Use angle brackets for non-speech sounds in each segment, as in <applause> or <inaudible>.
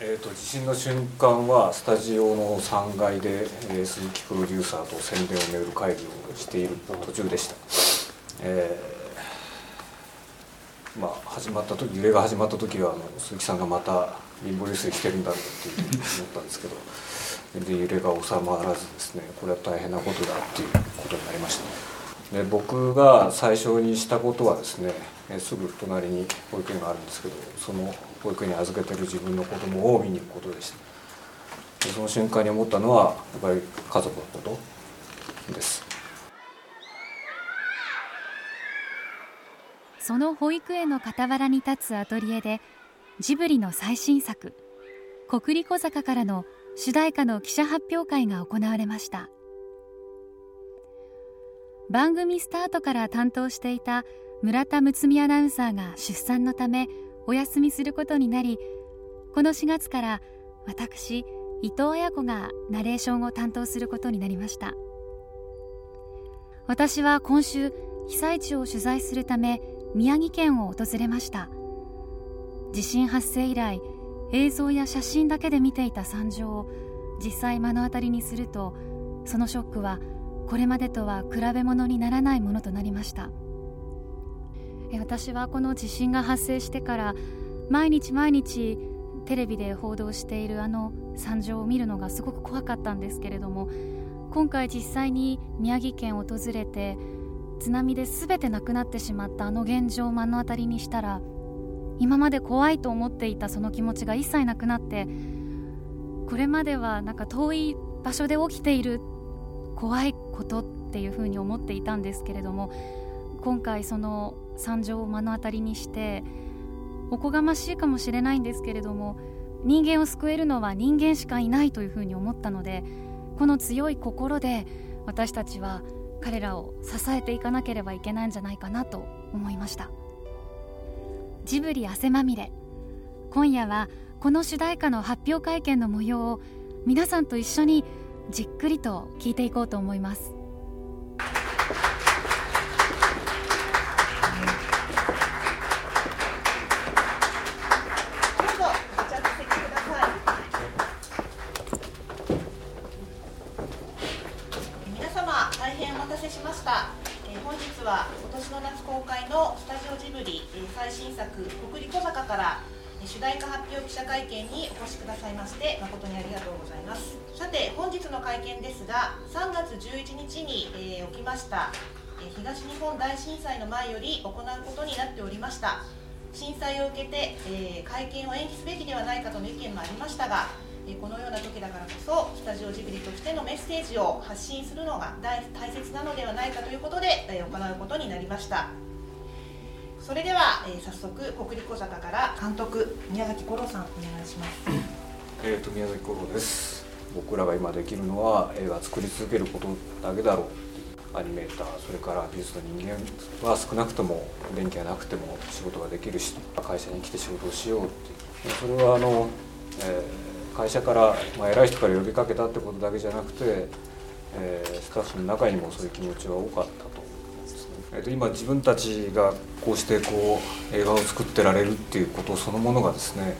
えーと、地震の瞬間はスタジオの3階で、えー、鈴木プロデューサーと宣伝をめぐる会議をしている途中でした、えー、まあ、始まった時揺れが始まった時はあの鈴木さんがまた貧乏ゆすりしてるんだろうっていう思ったんですけどで揺れが収まらずですねこれは大変なことだっていうことになりました。で僕が最初にしたことはですねすぐ隣に保育園があるんですけどその保育園に預けてる自分の子供を見に行くことでした。でその瞬間に思ったのはやっぱり家族のことです。その保育園の傍らに立つアトリエでジブリの最新作「国立小坂」からの主題歌の記者発表会が行われました。番組スタートから担当していた村田睦美アナウンサーが出産のためお休みすることになりこの4月から私伊藤綾子がナレーションを担当することになりました。私は今週被災地を取材するため宮城県を訪れました。地震発生以来映像や写真だけで見ていた惨状を実際目の当たりにするとそのショックはこれまでとは比べ物にならないものとなりました。私はこの地震が発生してから毎日毎日テレビで報道しているあの惨状を見るのがすごく怖かったんですけれども今回実際に宮城県を訪れて津波で全てなくなってしまったあの現状を目の当たりにしたら今まで怖いと思っていたその気持ちが一切なくなってこれまではなんか遠い場所で起きている怖いことっていうふうに思っていたんですけれども今回その惨状を目の当たりにしておこがましいかもしれないんですけれども人間を救えるのは人間しかいないというふうに思ったのでこの強い心で私たちは彼らを支えていかなければいけないんじゃないかなと思いました。ジブリ汗まみれ。今夜はこの主題歌の発表会見の模様を皆さんと一緒にじっくりと聞いていこうと思います。会見にお越しくださいまして誠にありがとうございます。さて本日の会見ですが3月11日に、えー、起きました、え、東日本大震災の前より行うことになっておりました。震災を受けて、えー、会見を延期すべきではないかとの意見もありましたがこのような時だからこそスタジオジブリとしてのメッセージを発信するのが大切なのではないかということで行うことになりました。それでは、えー、早速国立小坂から監督宮崎五郎さんお願いします。<clears throat> えっと宮崎五郎です。僕らが今できるのは映画作り続けることだけだろう。アニメーターそれから美術の人間は少なくとも電気がなくても仕事ができるし会社に来て仕事をしようっていう。それはあの、えー、会社から、まあ、偉い人から呼びかけたってことだけじゃなくて、えー、スタッフの中にもそういう気持ちは多かった。えー、と今自分たちがこうしてこう映画を作ってられるっていうことそのものがですね、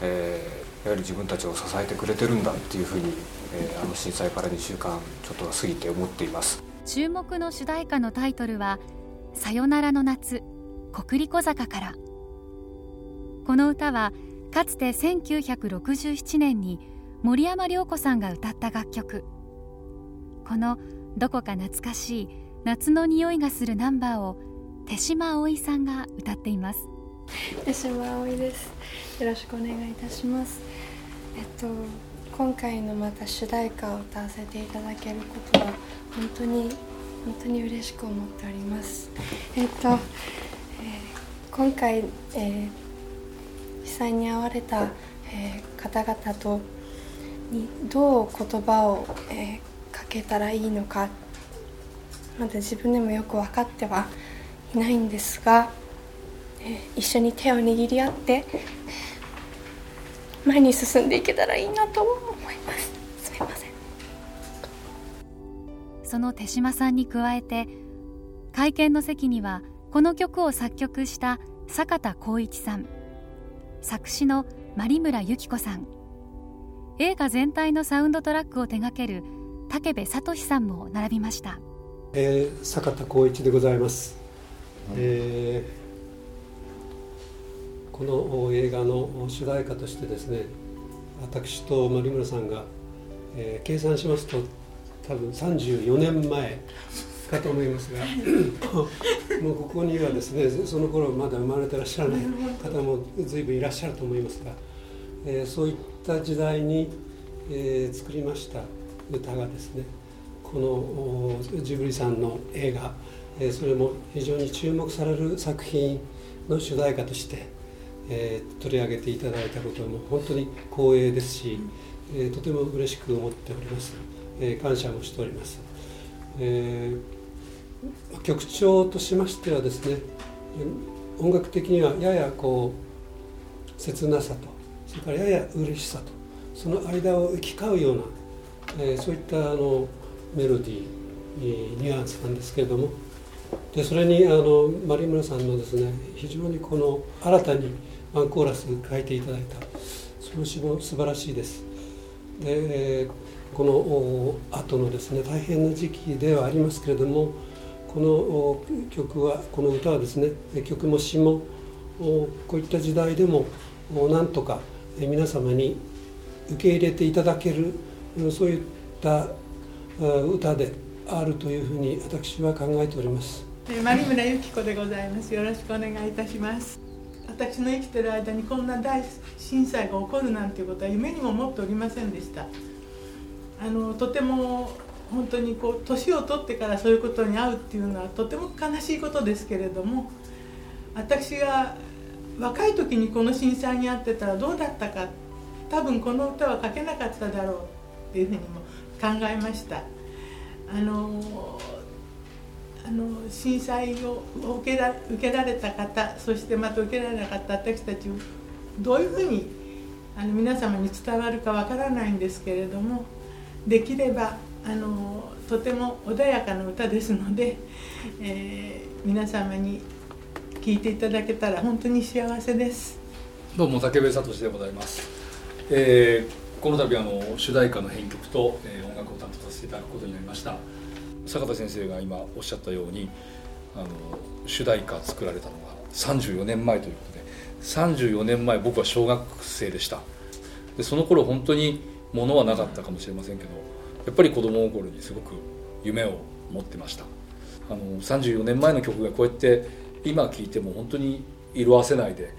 えー、やはり自分たちを支えてくれてるんだっていうふうに、えー、あの震災から2週間ちょっと過ぎて思っています。注目の主題歌のタイトルは「さよならの夏国立小坂から」この歌はかつて1967年に森山良子さんが歌った楽曲。このどこか懐かしい夏の匂いがするナンバーを手島葵さんが歌っています。手島葵です。よろしくお願いいたします。えっと今回のまた主題歌を歌わせていただけることは本当に本当に嬉しく思っております。えっと、えー、今回、えー、被災に遭われた、えー、方々とにどう言葉を、えー、かけたらいいのかまだ自分でもよく分かってはいないんですが、え一緒に手を握り合って前に進んでいけたらいいなと思います。すみません。その手島さんに加えて会見の席にはこの曲を作曲した坂田光一さん作詞の有村由紀子さん映画全体のサウンドトラックを手掛ける武部聡さんも並びました、えー、坂田光一でございます、えー、この映画の主題歌としてですね私と有村さんが、えー、計算しますと多分34年前かと思いますが <laughs> もうここにはですねその頃まだ生まれてらっしゃらない方も随分いらっしゃると思いますが、えー、そういった時代に、えー、作りました歌がですねこのジブリさんの映画、えー、それも非常に注目される作品の主題歌として、えー、取り上げていただいたことも本当に光栄ですし、えー、とても嬉しく思っております、え、感謝もしております、え、曲調としましてはですね音楽的にはややこう切なさとそれからやや嬉しさとその間を行き交うような、えー、そういったあのメロディー、ニュアンスなんですけれどもでそれにあの有村さんのですね非常にこの新たにワンコーラス書いていただいたその詩も素晴らしいです。でこの後のですね大変な時期ではありますけれどもこの曲はこの歌はですね曲も詩もこういった時代でもなんとか皆様に受け入れていただけるそういった歌であるというふうに私は考えております。丸村由紀子でございます。よろしくお願いいたします。私の生きてる間にこんな大震災が起こるなんていうことは夢にも思っておりませんでした。あのとても本当にこう年を取ってからそういうことに遭うっていうのはとても悲しいことですけれども私が若い時にこの震災に遭ってたらどうだったか多分この歌は書けなかっただろうっていうふうにもえました。あのあの震災を受けら受けられた方そしてまた受けられなかった私たちをどういうふうにあの皆様に伝わるかわからないんですけれどもできればあのとても穏やかな歌ですので、えー、皆様に聞いていただけたら本当に幸せです。どうも武部聡でございます、えー、この度あの主題歌の編曲と、えー、音楽を担当させていただくことになりました。坂田先生が今おっしゃったようにあの主題歌作られたのが34年前ということで34年前僕は小学生でした。でその頃本当に物はなかったかもしれませんけどやっぱり子供心にすごく夢を持ってました。あの34年前の曲がこうやって今聴いても本当に色あせないで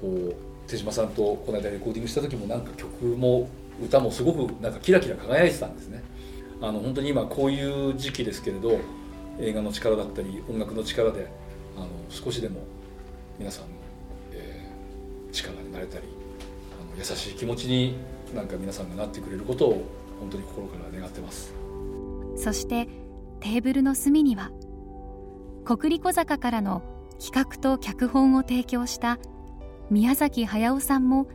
こう手島さんとこの間レコーディングした時もなんか曲も歌もすごくなんかキラキラ輝いてたんですね。あの本当に今こういう時期ですけれど映画の力だったり音楽の力であの少しでも皆さんの、えー、力になれたりあの優しい気持ちになんか皆さんがなってくれることを本当に心から願ってます。そしてテーブルの隅には国立小坂からの企画と脚本を提供した宮崎駿さんも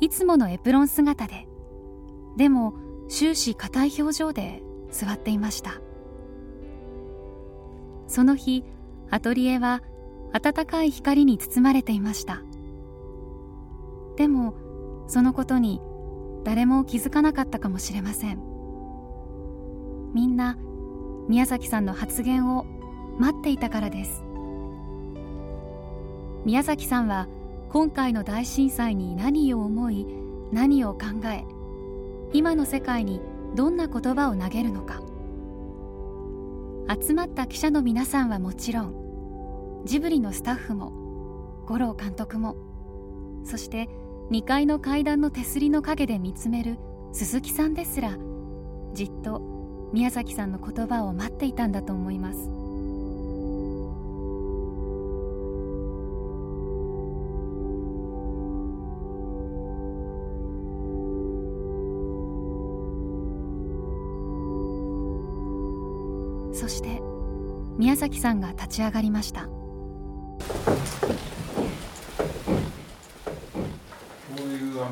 いつものエプロン姿ででも終始硬い表情で座っていました。その日アトリエは暖かい光に包まれていました。でもそのことに誰も気づかなかったかもしれません。みんな宮崎さんの発言を待っていたからです。宮崎さんは今回の大震災に何を思い何を考え今の世界にどんな言葉を投げるのか。集まった記者の皆さんはもちろんジブリのスタッフも五郎監督もそして2階の階段の手すりの陰で見つめる鈴木さんですらじっと宮崎さんの言葉を待っていたんだと思います。宮崎さんが立ち上がりました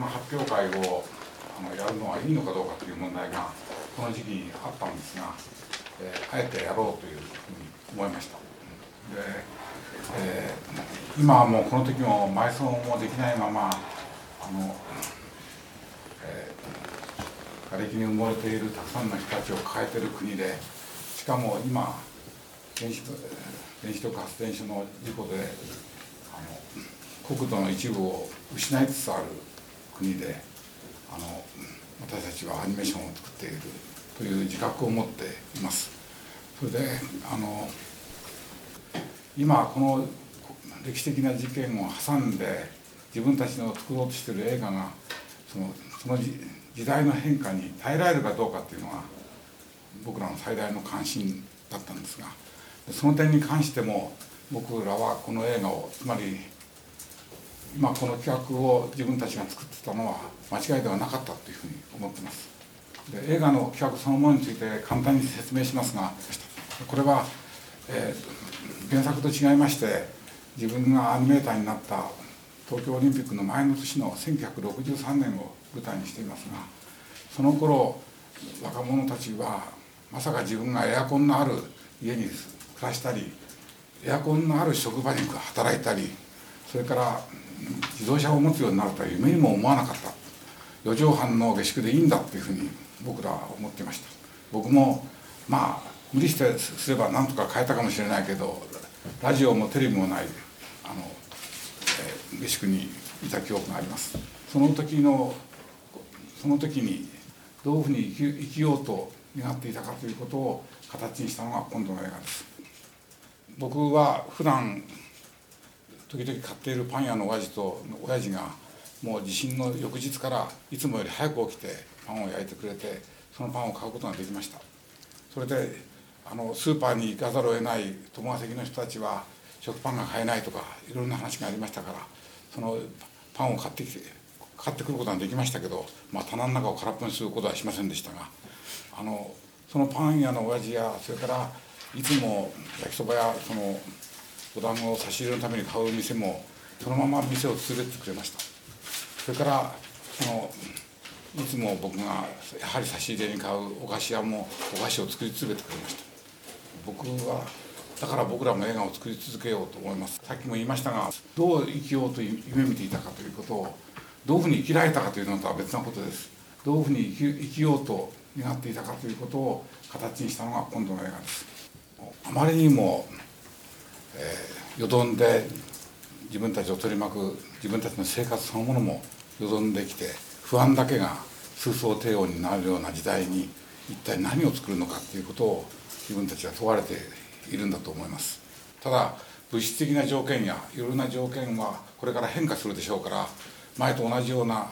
発表会をあのやるのはいいのかどうかという問題がこの時期にあったんですが、えー、あえてやろうというふうに思いました。でえー、今はもうこの時も埋葬もできないままあの、えー、瓦礫に埋もれているたくさんの人たちを抱えている国でしかも今原子原子力発電所の事故であの国土の一部を失いつつある国であの私たちはアニメーションを作っているという自覚を持っています。それであの今この歴史的な事件を挟んで自分たちの作ろうとしている映画がそのその時代の変化に耐えられるかどうかっていうのが僕らの最大の関心だったんですがその点に関しても僕らはこの映画をつまり今この企画を自分たちが作ってたのは間違いではなかったというふうに思ってます。で映画の企画そのものについて簡単に説明しますがこれは、えー、原作と違いまして自分がアニメーターになった東京オリンピックの前の年の1963年を舞台にしていますがその頃若者たちはまさか自分がエアコンのある家に暮らしたりエアコンのある職場に働いたりそれから自動車を持つようになるとは夢にも思わなかった。4畳半の下宿でいいんだっていうふうに僕らは思っていました。僕もまあ無理してすれば何とか変えたかもしれないけどラジオもテレビもないあの、えー、下宿にいた記憶があります。その時のその時にどういうふうに生き生きようと願っていたかということを形にしたのが今度の映画です。僕は普段時々買っているパン屋の親父と親父がもう地震の翌日からいつもより早く起きてパンを焼いてくれてそのパンを買うことができました。それであのスーパーに行かざるを得ない友ヶ関の人たちは食パンが買えないとかいろんな話がありましたからそのパンを買ってきて買ってくることができましたけど、まあ、棚の中を空っぽにすることはしませんでしたがあのそのパン屋の親父やそれからいつも焼きそばやそのお団子を差し入れのために買う店もそのまま店を連れてくれました。それからそのいつも僕がやはり差し入れに買うお菓子屋もお菓子を作り続けてくれました。僕はだから僕らも映画を作り続けようと思います。さっきも言いましたがどう生きようと夢見ていたかということをどういうふうに生きられたかというのとは別なことです。どういうふうに生き生きようと願っていたかということを形にしたのが今度の映画です。あまりにも、えー、よどんで自分たちを取り巻く自分たちの生活そのものもよどんできて不安だけが空想低音になるような時代に一体何を作るのかということを自分たちは問われているんだと思います。ただ物質的な条件やいろんな条件はこれから変化するでしょうから前と同じような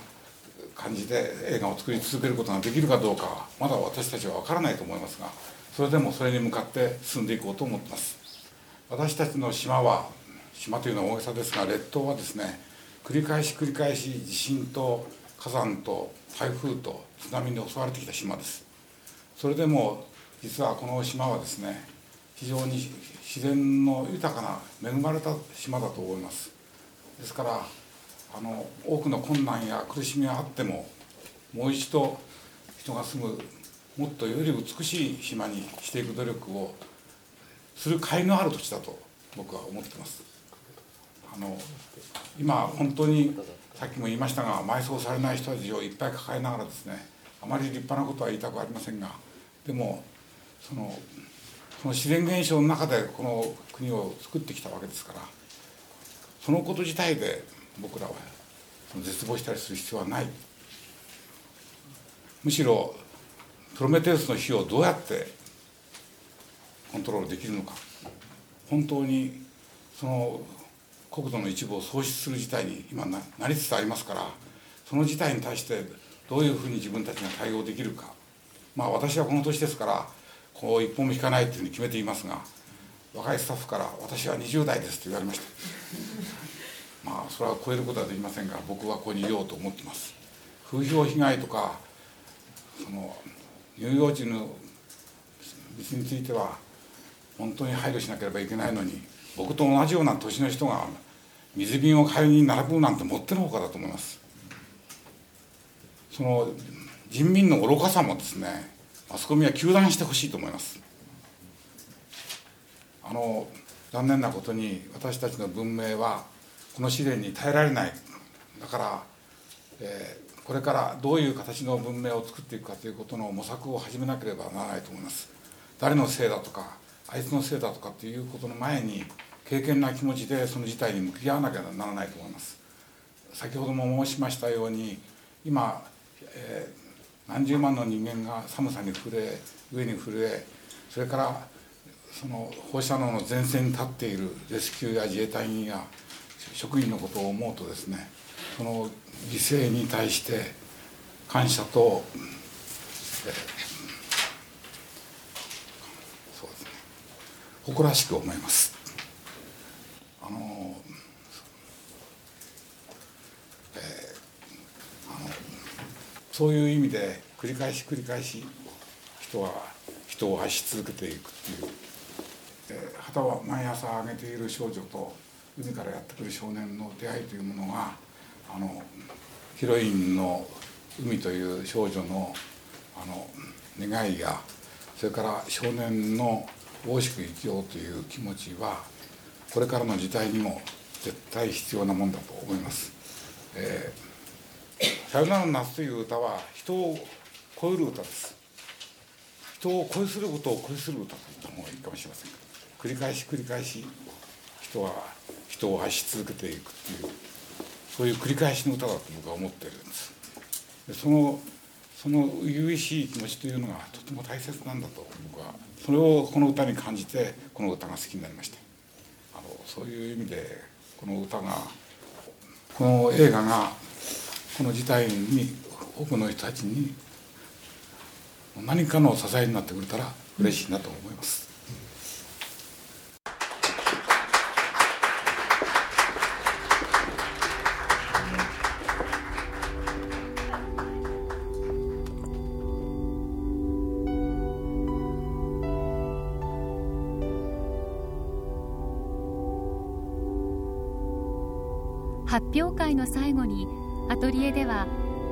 感じで映画を作り続けることができるかどうかまだ私たちは分からないと思いますがそれでもそれに向かって進んでいこうと思ってます。私たちの島は島というのは大げさですが列島はですね繰り返し繰り返し地震と火山と台風と津波に襲われてきた島です。それでも実はこの島はですね非常に自然の豊かな恵まれた島だと思います。ですからあの多くの困難や苦しみがあってももう一度人が住むもっとより美しい島にしていく努力をする甲斐のある土地だと僕は思ってます。あの今本当にさっきも言いましたが埋葬されない人たちをいっぱい抱えながらですねあまり立派なことは言いたくありませんがでもそのその自然現象の中でこの国を作ってきたわけですからそのこと自体で僕らは絶望したりする必要はない。むしろプロメテウスの火をどうやってコントロールできるのか。本当にその国土の一部を喪失する事態に今なりつつありますからその事態に対してどういうふうに自分たちが対応できるか。まあ私はこの年ですからこう一本も引かないっていうふうに決めていますが若いスタッフから「私は20代です」と言われました。まあそれは超えることはできませんが僕はここにいようと思ってます。風評被害とかその乳幼児の道については本当に配慮しなければいけないのに僕と同じような年の人が水瓶を買いに並ぶなんてもってのほかだと思います。その人民の愚かさもですねマスコミは糾弾してほしいと思います。あの残念なことに私たちの文明はこの試練に耐えられない。だからえー、これからどういう形の文明を作っていくかということの模索を始めなければならないと思います。誰のせいだとかあいつのせいだとかっていうことの前に経験な気持ちでその事態に向き合わなきゃならないと思います。先ほども申しましたように今、えー、何十万の人間が寒さに震え上に震えそれからその放射能の前線に立っているレスキューや自衛隊員や職員のことを思うとですねその犠牲に対して感謝と、えー、そうですね誇らしく思います。あのえー、あのそういう意味で繰り返し繰り返し人は人を愛し続けていくっていう、えー、旗は毎朝上げている少女と海からやってくる少年の出会いというものがあのヒロインの海という少女のあの願いやそれから少年の大しく生きようという気持ちはこれからの時代にも絶対必要なもんだと思います。えー、さよならの夏という歌は人を超える歌です。人を恋することを恋する歌と言った方がいいかもしれません繰り返し繰り返し人は人を愛し続けていくっていうそういう繰り返しの歌だと僕は思ってるんですでそのその初々しい気持ちというのがとても大切なんだと僕はそれをこの歌に感じてこの歌が好きになりましたあのそういう意味でこの歌がこの映画がこの事態に多くの人たちに何かの支えになってくれたら嬉しいなと思います。発表会の最後にアトリエでは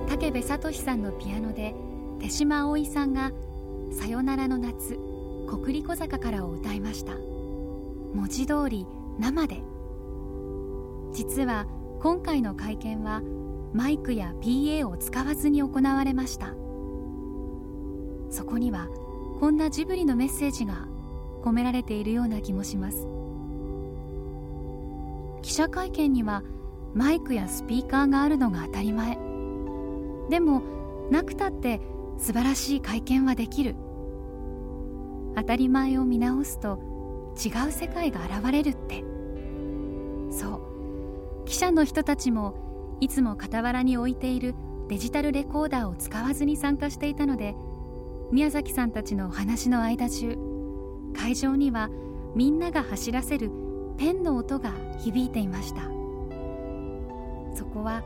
武部聡さんのピアノで手島葵さんが「さよならの夏国立小坂から」を歌いました。文字通り生で。実は今回の会見はマイクや PA を使わずに行われました。そこにはこんなジブリのメッセージが込められているような気もします。記者会見にはマイクやスピーカーがあるのが当たり前。でもなくたって素晴らしい会見はできる。当たり前を見直すと違う世界が現れるって。そう。記者の人たちもいつも傍らに置いているデジタルレコーダーを使わずに参加していたので宮崎さんたちのお話の間中会場にはみんなが走らせるペンの音が響いていました。そこは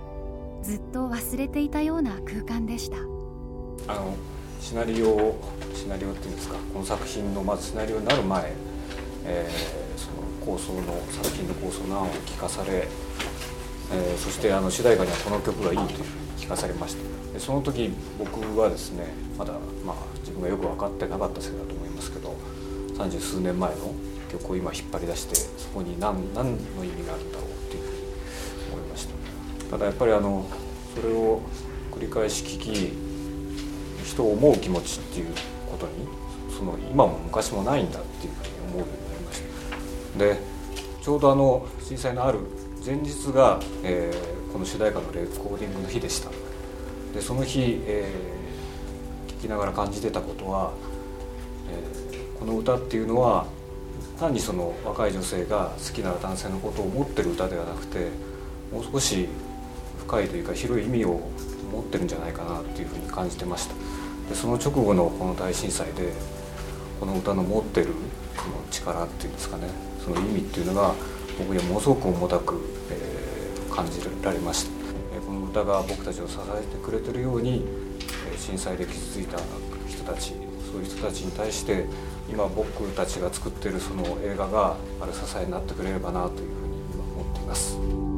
ずっと忘れていたような空間でした。あのシナリオシナリオっていうんですか？この作品のまずシナリオになる前、えー、その構想の作品の構想の案を聞かされ、えー、そしてあの主題歌にはこの曲がいいというふうに聞かされましたでその時僕はですねまだ、まあ、自分がよく分かってなかったせいだと思いますけど三十数年前の曲を今引っ張り出してそこに何何の意味があるんだろうただやっぱりあのそれを繰り返し聞き人を思う気持ちっていうことにその今も昔もないんだっていうふうに思うようになりました。でちょうどあの震災のある前日が、えー、この主題歌のレコーディングの日でした。でその日、えー、聞きながら感じてたことは、えー、この歌っていうのは単にその若い女性が好きな男性のことを思ってる歌ではなくてもう少し深いというか広い意味を持ってるんじゃないかなっていうふうに感じてました。でその直後のこの大震災でこの歌の持ってるその力っていうんですかねその意味っていうのが僕にはものすごく重たく、えー、感じられました、この歌が僕たちを支えてくれてるように、震災で傷ついた人たちそういう人たちに対して今僕たちが作ってるその映画がある支えになってくれればなというふうに今思っています。